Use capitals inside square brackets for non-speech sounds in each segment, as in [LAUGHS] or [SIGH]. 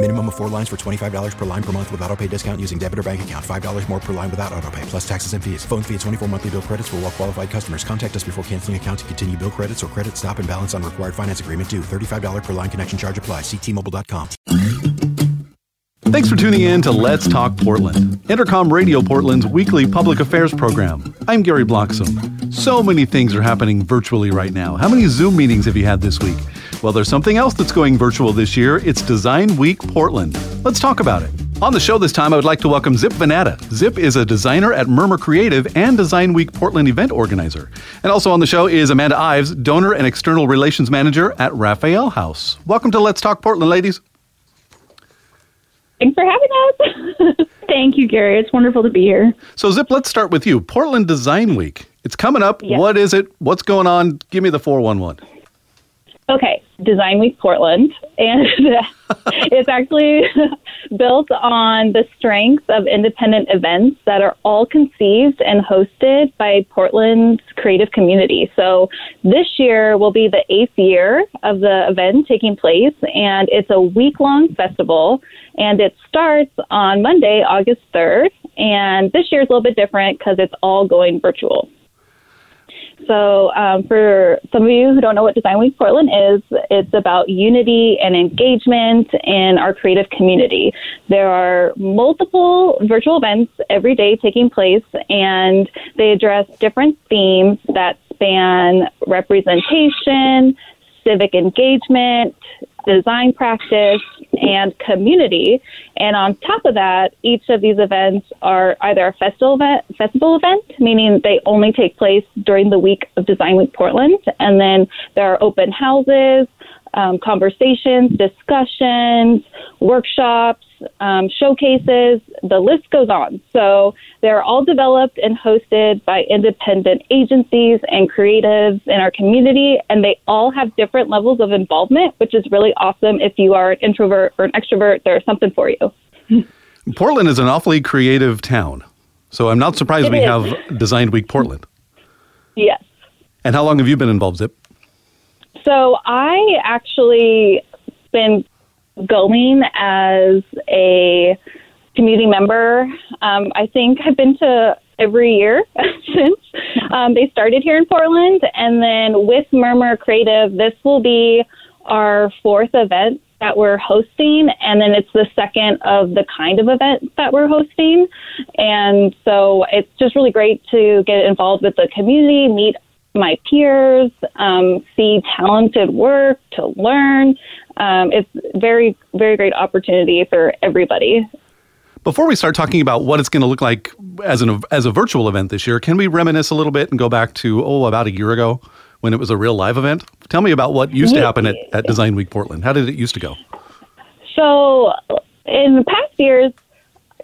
Minimum of four lines for $25 per line per month with auto pay discount using debit or bank account. $5 more per line without auto pay, plus taxes and fees. Phone fee at 24 monthly bill credits for all qualified customers. Contact us before canceling account to continue bill credits or credit stop and balance on required finance agreement due. $35 per line connection charge apply. Ctmobile.com. Thanks for tuning in to Let's Talk Portland, Entercom Radio Portland's weekly public affairs program. I'm Gary Bloxam. So many things are happening virtually right now. How many Zoom meetings have you had this week? Well, there's something else that's going virtual this year. It's Design Week Portland. Let's talk about it. On the show this time, I would like to welcome Zip Venata. Zip is a designer at Murmur Creative and Design Week Portland event organizer. And also on the show is Amanda Ives, donor and external relations manager at Raphael House. Welcome to Let's Talk Portland, ladies. Thanks for having us. [LAUGHS] Thank you, Gary. It's wonderful to be here. So, Zip, let's start with you. Portland Design Week. It's coming up. Yes. What is it? What's going on? Give me the 411. Okay, Design Week Portland, and [LAUGHS] it's actually [LAUGHS] built on the strength of independent events that are all conceived and hosted by Portland's creative community. So this year will be the eighth year of the event taking place, and it's a week long festival, and it starts on Monday, August 3rd. And this year is a little bit different because it's all going virtual. So, um, for some of you who don't know what Design Week Portland is, it's about unity and engagement in our creative community. There are multiple virtual events every day taking place, and they address different themes that span representation, civic engagement, design practice, and community. And on top of that, each of these events are either a festival event, festival event, meaning they only take place during the week of Design Week Portland, and then there are open houses, um, conversations, discussions, workshops, um, showcases. The list goes on. So they're all developed and hosted by independent agencies and creatives in our community, and they all have different levels of involvement, which is really awesome. If you are an introvert or an extrovert, there's something for you. Portland is an awfully creative town. So, I'm not surprised It we is. have Design Week Portland. [LAUGHS] Yes. And how long have you been involved, Zip? So I actually been going as a community member. Um, I think I've been to every year [LAUGHS] since um, they started here in Portland, and then with Murmur Creative, this will be our fourth event that we're hosting, and then it's the second of the kind of event that we're hosting. And so it's just really great to get involved with the community, meet my peers, um, see talented work, to learn. Um, it's very, very great opportunity for everybody. Before we start talking about what it's going to look like as an as a virtual event this year, can we reminisce a little bit and go back to oh about a year ago when it was a real live event? Tell me about what used to happen at, at Design Week Portland. How did it used to go? So, in the past years,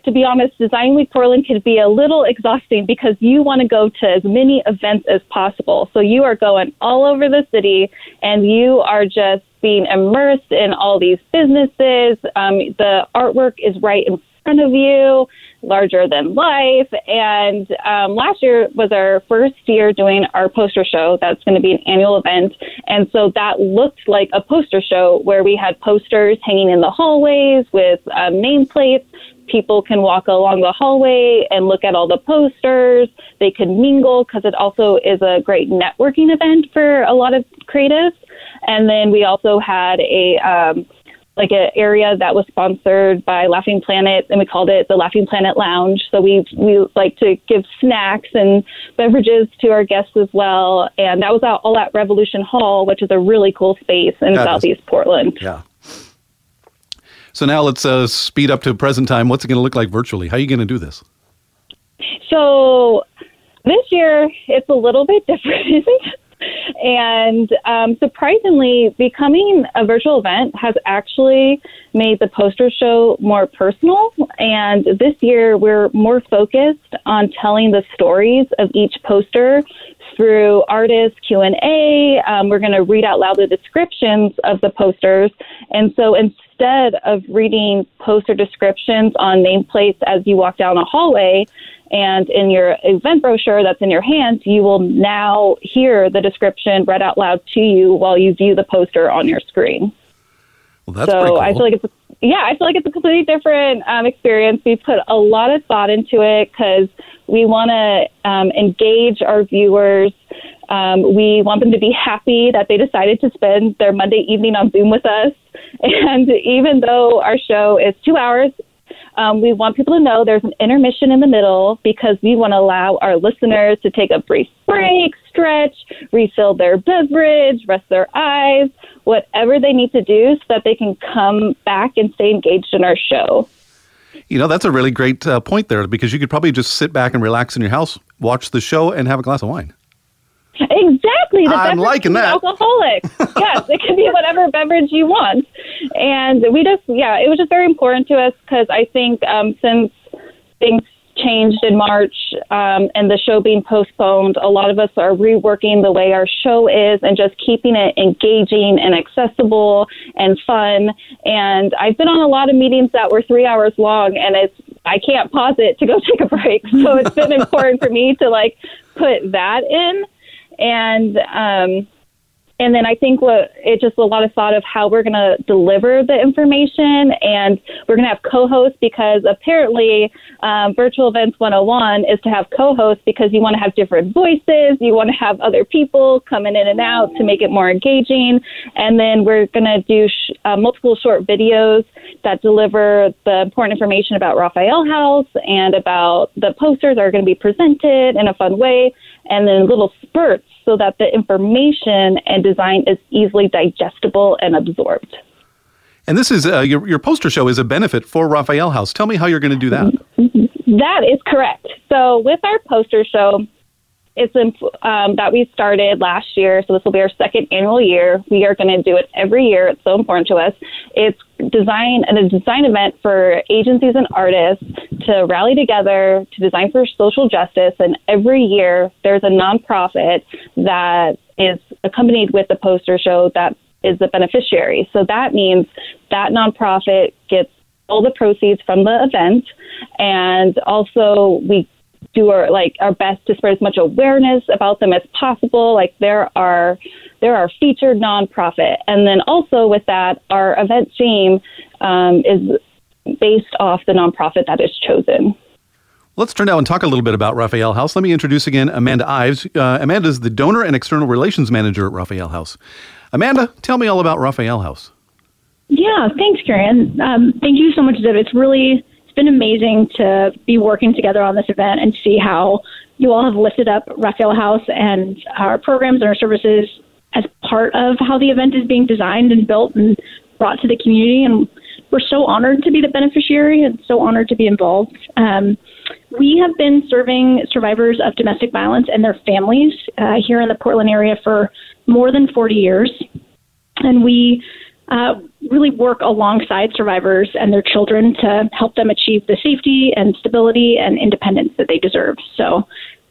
to be honest, Design Week Portland can be a little exhausting because you want to go to as many events as possible. So you are going all over the city and you are just being immersed in all these businesses. Um, the artwork is right in front of you, larger than life. And um, last year was our first year doing our poster show. That's going to be an annual event. And so that looked like a poster show where we had posters hanging in the hallways with um, nameplates. People can walk along the hallway and look at all the posters. They can mingle because it also is a great networking event for a lot of creatives. And then we also had a um, like an area that was sponsored by Laughing Planet, and we called it the Laughing Planet Lounge. So we we like to give snacks and beverages to our guests as well, and that was out all at Revolution Hall, which is a really cool space in That is- Southeast Portland. Yeah. So now let's uh, speed up to present time. What's it going to look like virtually? How are you going to do this? So this year it's a little bit [LAUGHS] different. and um, surprisingly, becoming a virtual event has actually made the poster show more personal. And this year we're more focused on telling the stories of each poster through artist Q&A. Um, we're going to read out loud the descriptions of the posters. And so instead of reading poster descriptions on nameplates as you walk down a hallway, and in your event brochure that's in your hand, you will now hear the description read out loud to you while you view the poster on your screen. Well, that's so cool. I feel like it's a, yeah, I feel like it's a completely different um, experience. We put a lot of thought into it because we want to um, engage our viewers. Um, we want them to be happy that they decided to spend their Monday evening on Zoom with us. [LAUGHS] And even though our show is two hours, um, we want people to know there's an intermission in the middle because we want to allow our listeners to take a brief break, stretch, refill their beverage, rest their eyes, whatever they need to do so that they can come back and stay engaged in our show. You know, that's a really great uh, point there because you could probably just sit back and relax in your house, watch the show, and have a glass of wine. Exactly. The I'm liking that. Alcoholic. [LAUGHS] yes, it can be whatever beverage you want. And we just, yeah, it was just very important to us because I think um, since things changed in March um, and the show being postponed, a lot of us are reworking the way our show is and just keeping it engaging and accessible and fun. And I've been on a lot of meetings that were three hours long, and it's I can't pause it to go [LAUGHS] take a break. So it's been [LAUGHS] important for me to like put that in and um, and then I think what it just a lot of thought of how we're going to deliver the information, and we're going to have co-hosts because apparently um, Virtual Events 101 is to have co-hosts because you want to have different voices, you want to have other people coming in and out to make it more engaging, and then we're going to do sh- uh, multiple short videos that deliver the important information about Raphael House and about the posters are going to be presented in a fun way, and then little spurts so that the information and design is easily digestible and absorbed. And this is uh, your, your poster show is a benefit for Raphael House. Tell me how you're going to do that. That is correct. So with our poster show, it's um, that we started last year. So this will be our second annual year. We are going to do it every year. It's so important to us. It's design and a design event for agencies and artists to rally together to design for social justice. And every year there's a nonprofit that is accompanied with the poster show that is the beneficiary. So that means that nonprofit gets all the proceeds from the event, and also we do our like our best to spread as much awareness about them as possible. Like there are there are featured nonprofit, and then also with that, our event theme um, is based off the nonprofit that is chosen. Let's turn now and talk a little bit about Raphael House. Let me introduce again Amanda Ives. Uh, Amanda is the donor and external relations manager at Raphael House. Amanda, tell me all about Raphael House. Yeah, thanks, Karen. Um, thank you so much, Zip. It's really it's been amazing to be working together on this event and see how you all have lifted up Raphael House and our programs and our services as part of how the event is being designed and built and brought to the community. And we're so honored to be the beneficiary and so honored to be involved. Um, we have been serving survivors of domestic violence and their families uh, here in the Portland area for more than 40 years. And we uh, really work alongside survivors and their children to help them achieve the safety and stability and independence that they deserve. So,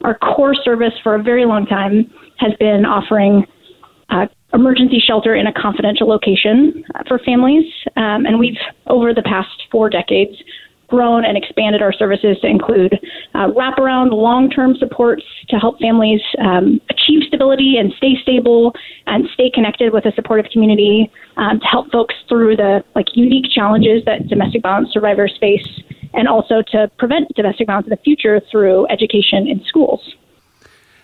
our core service for a very long time has been offering uh, emergency shelter in a confidential location uh, for families. Um, and we've, over the past four decades, grown and expanded our services to include uh, wraparound long term supports to help families um, achieve stability and stay stable and stay connected with a supportive community um, to help folks through the like unique challenges that domestic violence survivors face and also to prevent domestic violence in the future through education in schools.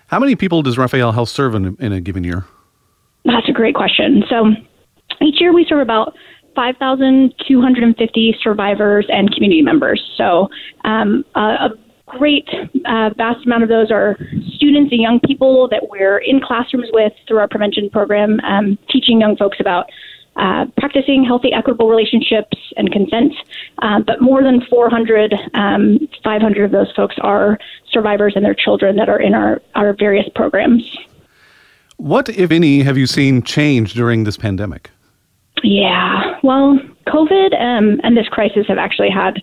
How many people does Raphael House serve in, in a given year? That's a great question. So each year we serve about 5,250 survivors and community members. So, um, a great uh, vast amount of those are students and young people that we're in classrooms with through our prevention program, um, teaching young folks about uh, practicing healthy, equitable relationships and consent. Uh, but more than 400, um, 500 of those folks are survivors and their children that are in our, our various programs. What, if any, have you seen change during this pandemic? Yeah, well, COVID um, and this crisis have actually had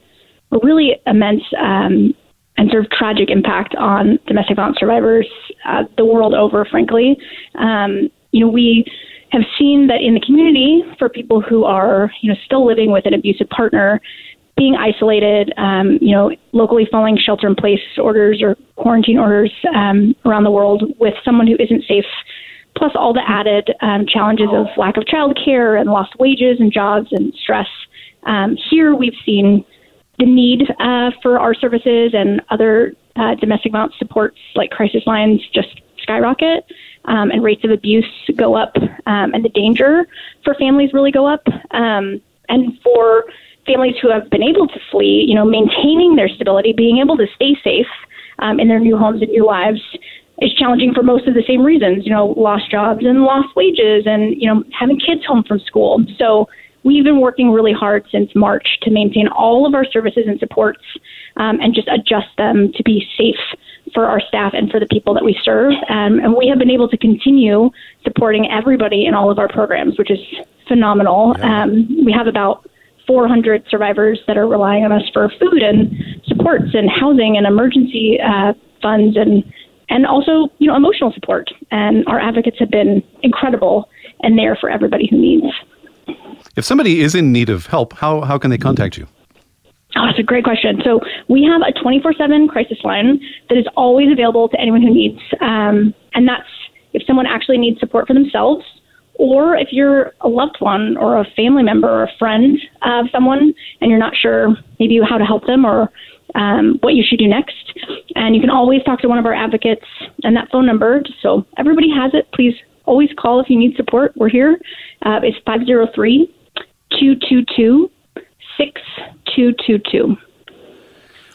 a really immense um, and sort of tragic impact on domestic violence survivors uh, the world over, frankly. Um, you know, we have seen that in the community, for people who are, you know, still living with an abusive partner, being isolated, um, you know, locally following shelter in place orders or quarantine orders um, around the world with someone who isn't safe, plus all the added um, challenges of lack of childcare and lost wages and jobs and stress. Um, here we've seen the need uh, for our services and other uh, domestic violence supports like crisis lines just skyrocket um, and rates of abuse go up um, and the danger for families really go up. Um, and for families who have been able to flee, you know, maintaining their stability, being able to stay safe um, in their new homes and new lives is challenging for most of the same reasons, you know, lost jobs and lost wages and, you know, having kids home from school. So We've been working really hard since March to maintain all of our services and supports um, and just adjust them to be safe for our staff and for the people that we serve. Um, and we have been able to continue supporting everybody in all of our programs, which is phenomenal. Yeah. Um, we have about 400 survivors that are relying on us for food and supports and housing and emergency uh, funds and and also you know emotional support. And our advocates have been incredible and there for everybody who needs. If somebody is in need of help, how, how can they contact you? Oh, that's a great question. So we have a 24/7 crisis line that is always available to anyone who needs, um, and that's if someone actually needs support for themselves, or if you're a loved one or a family member or a friend of someone, and you're not sure maybe how to help them or um, what you should do next. And you can always talk to one of our advocates, and that phone number, so everybody has it. Please always call if you need support. We're here. Uh, it's 503 222 6222.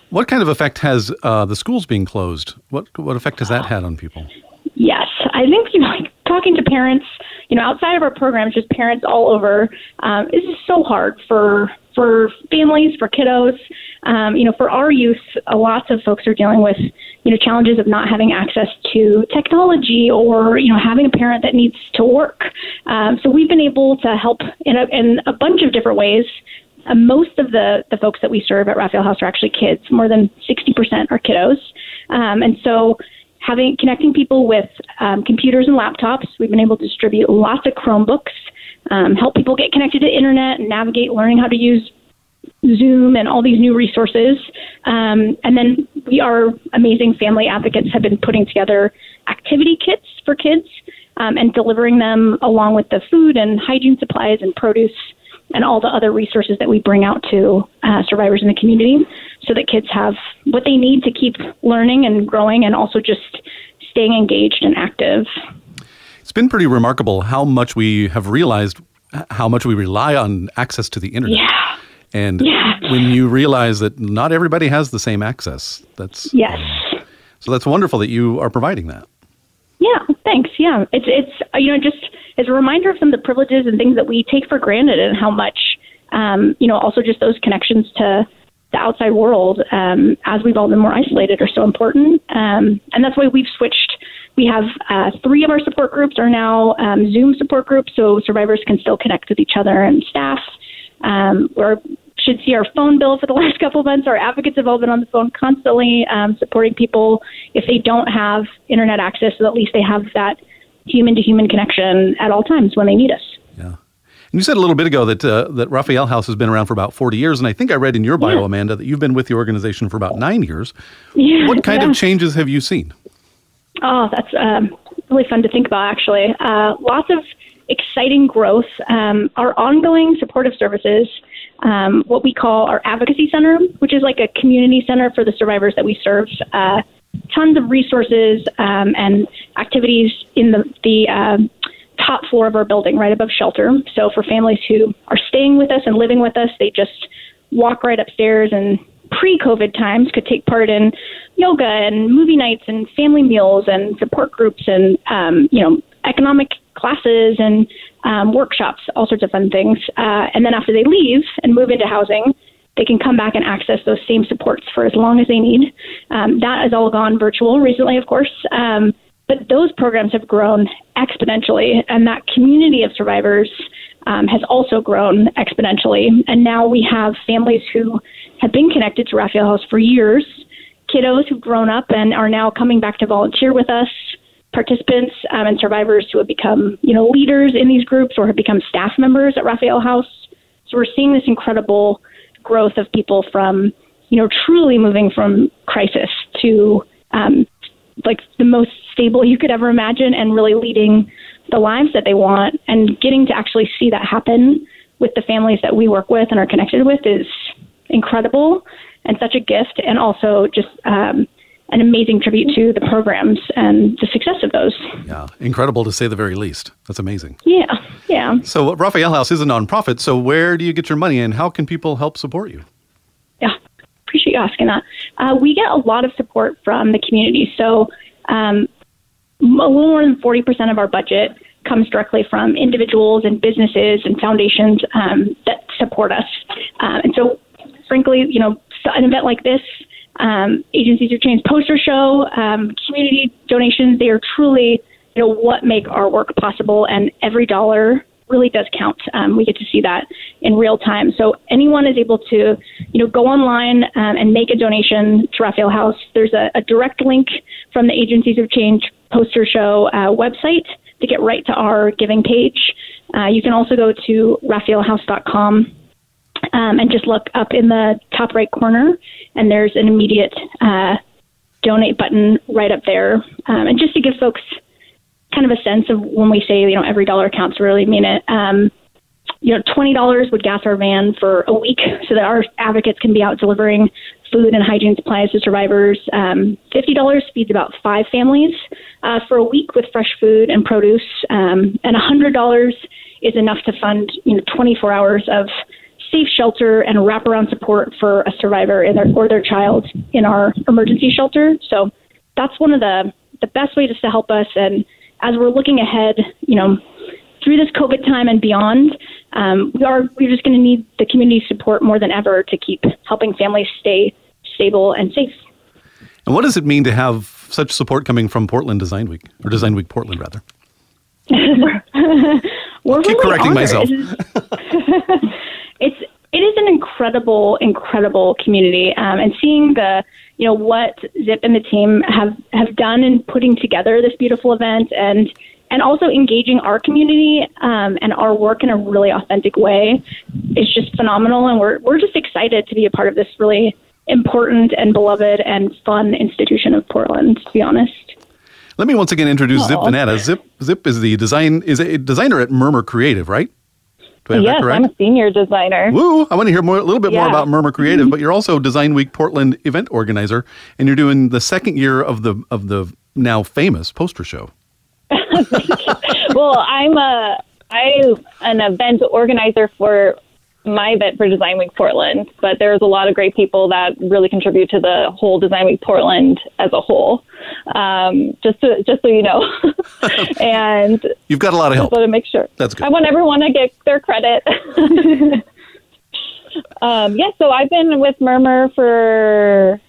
What kind of effect has uh, the schools being closed? What what effect has that had on people? Yes, I think you [LAUGHS] know, like talking to parents, you know, outside of our programs, just parents all over. Um, this is so hard for for families, for kiddos. Um, you know, for our youth, lots of folks are dealing with you know challenges of not having access to technology or you know having a parent that needs to work. Um, so we've been able to help in a, in a bunch of different ways. Uh, most of the, the folks that we serve at Raphael House are actually kids. More than 60% are kiddos. Um, and so having connecting people with um, computers and laptops, we've been able to distribute lots of Chromebooks, um, help people get connected to internet and navigate learning how to use Zoom and all these new resources. Um, and then we, our amazing family advocates, have been putting together activity kits for kids um, and delivering them along with the food and hygiene supplies and produce and all the other resources that we bring out to uh, survivors in the community so that kids have what they need to keep learning and growing and also just staying engaged and active. It's been pretty remarkable how much we have realized how much we rely on access to the internet. Yeah. And yeah. when you realize that not everybody has the same access, that's yes. so that's wonderful that you are providing that. Yeah, thanks. Yeah, it's it's you know just as a reminder of some of the privileges and things that we take for granted, and how much um, you know also just those connections to the outside world um, as we've all been more isolated are so important, um, and that's why we've switched. We have uh, three of our support groups are now um, Zoom support groups, so survivors can still connect with each other and staff. Um, we're should see our phone bill for the [LAUGHS] last couple of months. Our advocates have all been on the phone constantly, um, supporting people if they don't have internet access, so at least they have that human to human connection at all times when they need us. Yeah. And you said a little bit ago that uh, that Raphael House has been around for about 40 years, and I think I read in your bio, yeah. Amanda, that you've been with the organization for about nine years. Yeah, what kind yeah. of changes have you seen? Oh, that's um, really fun to think about, actually. Uh, lots of exciting growth. Um, our ongoing supportive services um, what we call our advocacy center, which is like a community center for the survivors that we serve. Uh, tons of resources um, and activities in the, the uh, top floor of our building, right above shelter. So for families who are staying with us and living with us, they just walk right upstairs and pre-COVID times could take part in yoga and movie nights and family meals and support groups and um, you know economic classes and um, workshops, all sorts of fun things. Uh, and then after they leave and move into housing, they can come back and access those same supports for as long as they need. Um, that has all gone virtual recently, of course. Um, but those programs have grown exponentially, and that community of survivors um, has also grown exponentially. And now we have families who have been connected to Raphael House for years, kiddos who've grown up and are now coming back to volunteer with us, participants um, and survivors who have become, you know, leaders in these groups or have become staff members at Raphael House. So we're seeing this incredible growth of people from, you know, truly moving from crisis to um, like the most stable you could ever imagine and really leading the lives that they want and getting to actually see that happen with the families that we work with and are connected with is incredible and such a gift and also just um, an amazing tribute to the programs and the success of those. Yeah, incredible to say the very least. That's amazing. Yeah, yeah. So Raphael House is a nonprofit. So where do you get your money and how can people help support you? Yeah, appreciate you asking that. Uh, we get a lot of support from the community. So um, a little more than 40% of our budget comes directly from individuals and businesses and foundations um, that support us. Um, and so, frankly, you know, an event like this, um, Agencies of Change poster show, um, community donations, they are truly, you know, what make our work possible. And every dollar really does count. Um, we get to see that in real time. So anyone is able to, you know, go online um, and make a donation to Raphael House. There's a, a direct link from the Agencies of Change poster show uh, website to get right to our giving page. Uh, you can also go to raphaelhouse.com um, and just look up in the top right corner, and there's an immediate uh, donate button right up there. Um, and just to give folks kind of a sense of when we say, you know, every dollar counts, really mean it. Um, you know, twenty dollars would gas our van for a week, so that our advocates can be out delivering food and hygiene supplies to survivors. Um, Fifty dollars feeds about five families uh, for a week with fresh food and produce, um, and hundred dollars is enough to fund you know 24 hours of safe shelter and wraparound support for a survivor their, or their child in our emergency shelter. So that's one of the the best ways to help us. And as we're looking ahead, you know, through this COVID time and beyond, um, we are we're just going to need the community support more than ever to keep helping families stay stable and safe. And what does it mean to have such support coming from Portland Design Week or Design Week Portland rather? [LAUGHS] we're keep really correcting honored. myself. [LAUGHS] [LAUGHS] it's it is an incredible, incredible community, um, and seeing the you know what Zip and the team have have done in putting together this beautiful event and and also engaging our community um, and our work in a really authentic way is just phenomenal, and we're we're just excited to be a part of this really important and beloved and fun institution of Portland. To be honest. Let me once again introduce Zip Aw. Banana. Zip Zip is the design is a designer at Murmur Creative, right? Do I have that yes, correct? I'm a senior designer. Woo! I want to hear more, a little bit more about Murmur Creative, but [LAUGHS] you're also Design Week Portland event organizer, and you're doing the second year of the of the now famous poster show. [LAUGHS] well, I'm a I'm an event organizer for my event for Design Week Portland, but there's a lot of great people that really contribute to the whole Design Week Portland as a whole. Um, just to, just so you know, [LAUGHS] and You've got a lot of help. want to make sure. That's good. I want everyone to get their credit. [LAUGHS] um, yeah, so I've been with Murmur for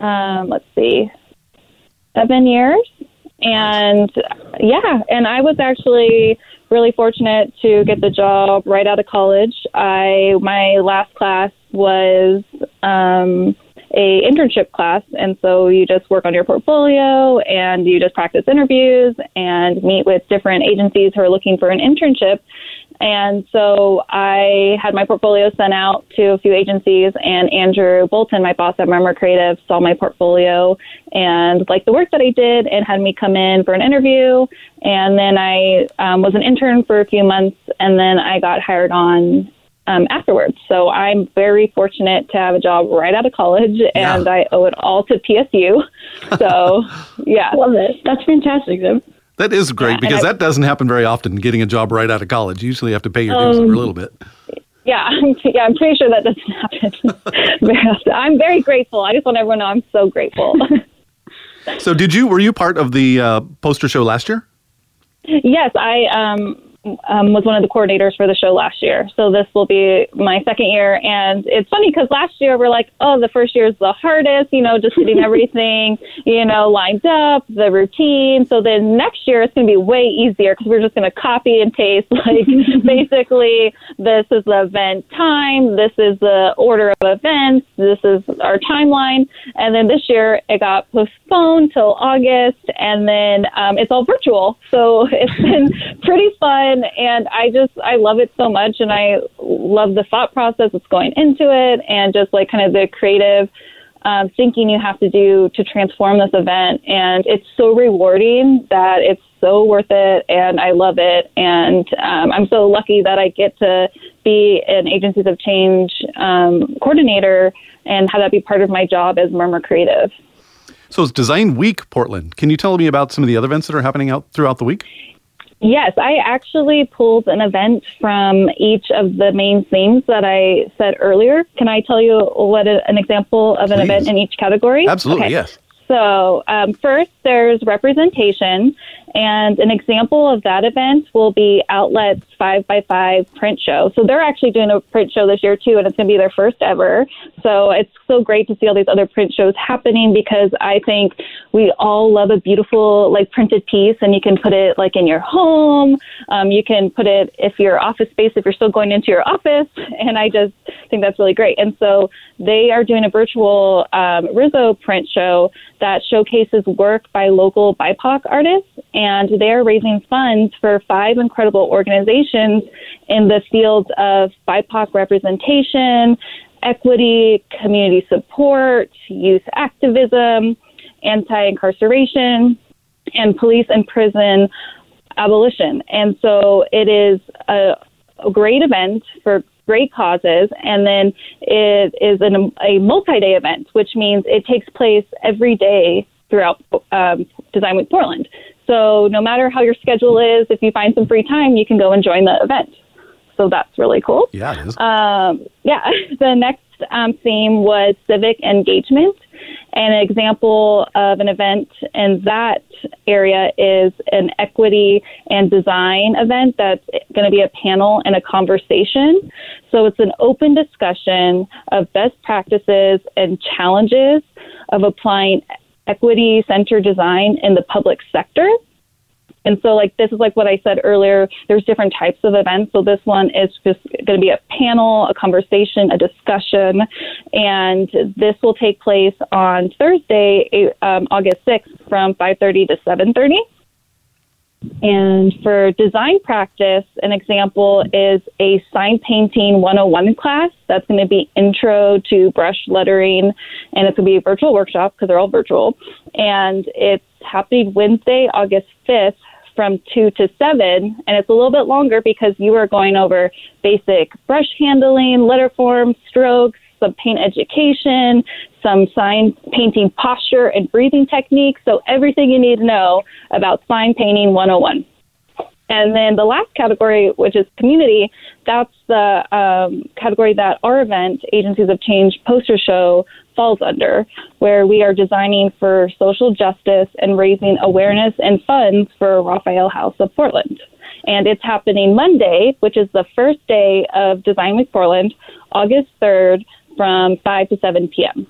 um, let's see, seven years, and yeah, and I was actually really fortunate to get the job right out of college. I my last class was um, a internship class, and so you just work on your portfolio and you just practice interviews and meet with different agencies who are looking for an internship. And so I had my portfolio sent out to a few agencies, and Andrew Bolton, my boss at Murmur Creative, saw my portfolio and liked the work that I did and had me come in for an interview. And then I um, was an intern for a few months, and then I got hired on um, afterwards. So I'm very fortunate to have a job right out of college, and I owe it all to PSU. So, [LAUGHS] yeah. Love it. That's fantastic, Zip. That is great Yeah, because I- that doesn't happen very often. Getting a job right out of college, you usually have to pay your dues Um, for a little bit. Yeah, I'm, [LAUGHS] yeah, I'm pretty sure that doesn't happen. [LAUGHS] I'm very grateful. I just want everyone to know I'm so grateful. [LAUGHS] So, did you were you part of the uh, poster show last year? yes, I um, um, was one of the coordinators for the show last year. So this will be my second year. And it's funny because last year we're like, oh, the first year is the hardest, you know, just getting [LAUGHS] everything, you know, lined up, the routine. So then next year it's going to be way easier because we're just going to copy and paste. [LAUGHS] Like [LAUGHS] basically, this is the event time, this is the order of events, this is our timeline. And then this year it got postponed till August, and then um, it's all virtual. So [LAUGHS] it's been pretty fun, and I just I love it so much, and I love the thought process that's going into it, and just like kind of the creative. Um, thinking you have to do to transform this event, and it's so rewarding that it's so worth it, and I love it, and um, I'm so lucky that I get to be an Agencies of Change um, coordinator and have that be part of my job as Murmur Creative. So, it's Design Week Portland. Can you tell me about some of the other events that are happening out throughout the week? Yes, I actually pulled an event from each of the main themes that I said earlier. Can I tell you what a, an example of an event in each category? Absolutely, Okay. yes. So, um, first, there's representation, and an example of that event will be Outlet's 5x5 print show. So, they're actually doing a print show this year, too, and it's going to be their first ever. So, it's so great to see all these other print shows happening because I think we all love a beautiful, like, printed piece, and you can put it, like, in your home. Um, you can put it if your office space, if you're still going into your office, [LAUGHS] and I just think that's really great. And so, they are doing a virtual um, Riso print show that showcases work by local BIPOC artists, and they are raising funds for five incredible organizations in the fields of BIPOC representation, equity, community support, youth activism, anti incarceration, and police and prison abolition. And so it is a, a great event for great causes, and then it is an, a multi day event, which means it takes place every day throughout um, Design Week Portland. So no matter how your schedule is, if you find some free time, you can go and join the event. So that's really cool. Yeah, it is. Um, yeah, [LAUGHS] the next um, theme was civic engagement. And an example of an event in that area is an equity and design event that's going to be a panel and a conversation. So it's an open discussion of best practices and challenges of applying equity centered design in the public sector. And so, like, this is like what I said earlier. There's different types of events. So, this one is just going to be a panel, a conversation, a discussion. And this will take place on Thursday, um, August 6th from 5.30 to 7.30. And for design practice, an example is a sign painting 101 class. That's going to be intro to brush lettering, and it's going to be a virtual workshop because they're all virtual. And it's happening Wednesday, August 5th from 2 to 7, and it's a little bit longer because you are going over basic brush handling, letter form, strokes, some paint education, some sign painting posture and breathing techniques. So, everything you need to know about sign painting 101. And then the last category, which is community, that's the um, category that our event, Agencies of Change Poster Show, falls under, where we are designing for social justice and raising awareness and funds for Raphael House of Portland. And it's happening Monday, which is the first day of Design Week Portland, August 3rd from 5 to 7 p.m.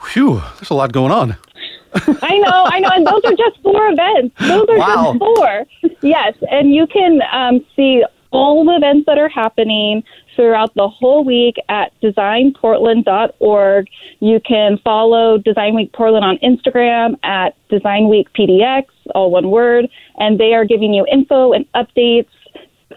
Phew, there's a lot going on. [LAUGHS] I know, I know, and those are just four events. Those are Wow. just four. Yes, and you can um, see all the events that are happening throughout the whole week at designportland.org. You can follow Design Week Portland on Instagram at Design Week PDX, all one word, and they are giving you info and updates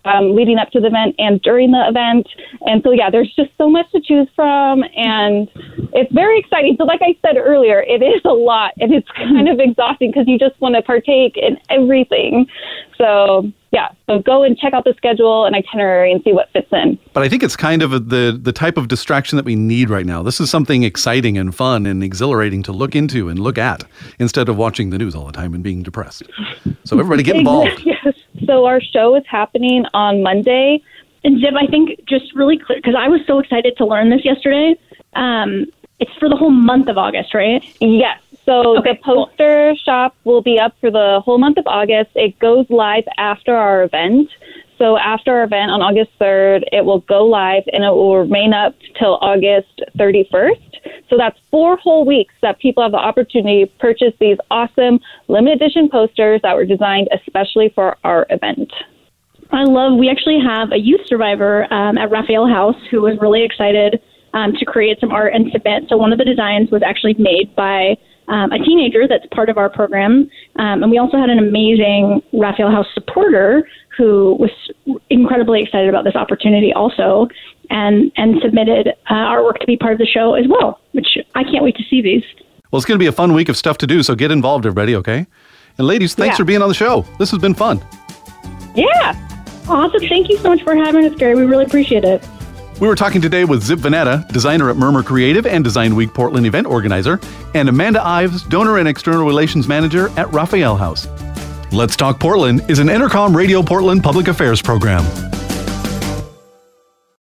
um, leading up to the event and during the event. And so, yeah, there's just so much to choose from, and it's very exciting. So, like I said earlier, it is a lot, and it's [LAUGHS] kind of exhausting because you just want to partake in everything. So, yeah, so go and check out the schedule and itinerary and see what fits in. But I think it's kind of a, the the type of distraction that we need right now. This is something exciting and fun and exhilarating to look into and look at instead of watching the news all the time and being depressed. So everybody get involved. [LAUGHS] yes. So our show is happening on Monday. And Zip, I think just really clear because I was so excited to learn this yesterday. Um, it's for the whole month of August, right? Yes. So Okay, the poster shop will be up for the whole month of August. It goes live after our event. So after our event on August 3rd, it will go live and it will remain up till August 31st. So that's four whole weeks that people have the opportunity to purchase these awesome limited edition posters that were designed especially for our event. I love. We actually have a youth survivor um, at Raphael House who was really excited um, to create some art and submit. So one of the designs was actually made by um, a teenager that's part of our program, um, and we also had an amazing Raphael House supporter who was incredibly excited about this opportunity also, and and submitted uh, artwork to be part of the show as well. Which I can't wait to see these. Well, it's going to be a fun week of stuff to do, so get involved, everybody, okay? And ladies, thanks Yeah. for being on the show. This has been fun. Yeah. Awesome! Thank you so much for having us, Gary. We really appreciate it. We were talking today with Zip Vanetta, designer at Murmur Creative and Design Week Portland event organizer, and Amanda Ives, donor and external relations manager at Raphael House. Let's Talk Portland is an Entercom Radio Portland public affairs program.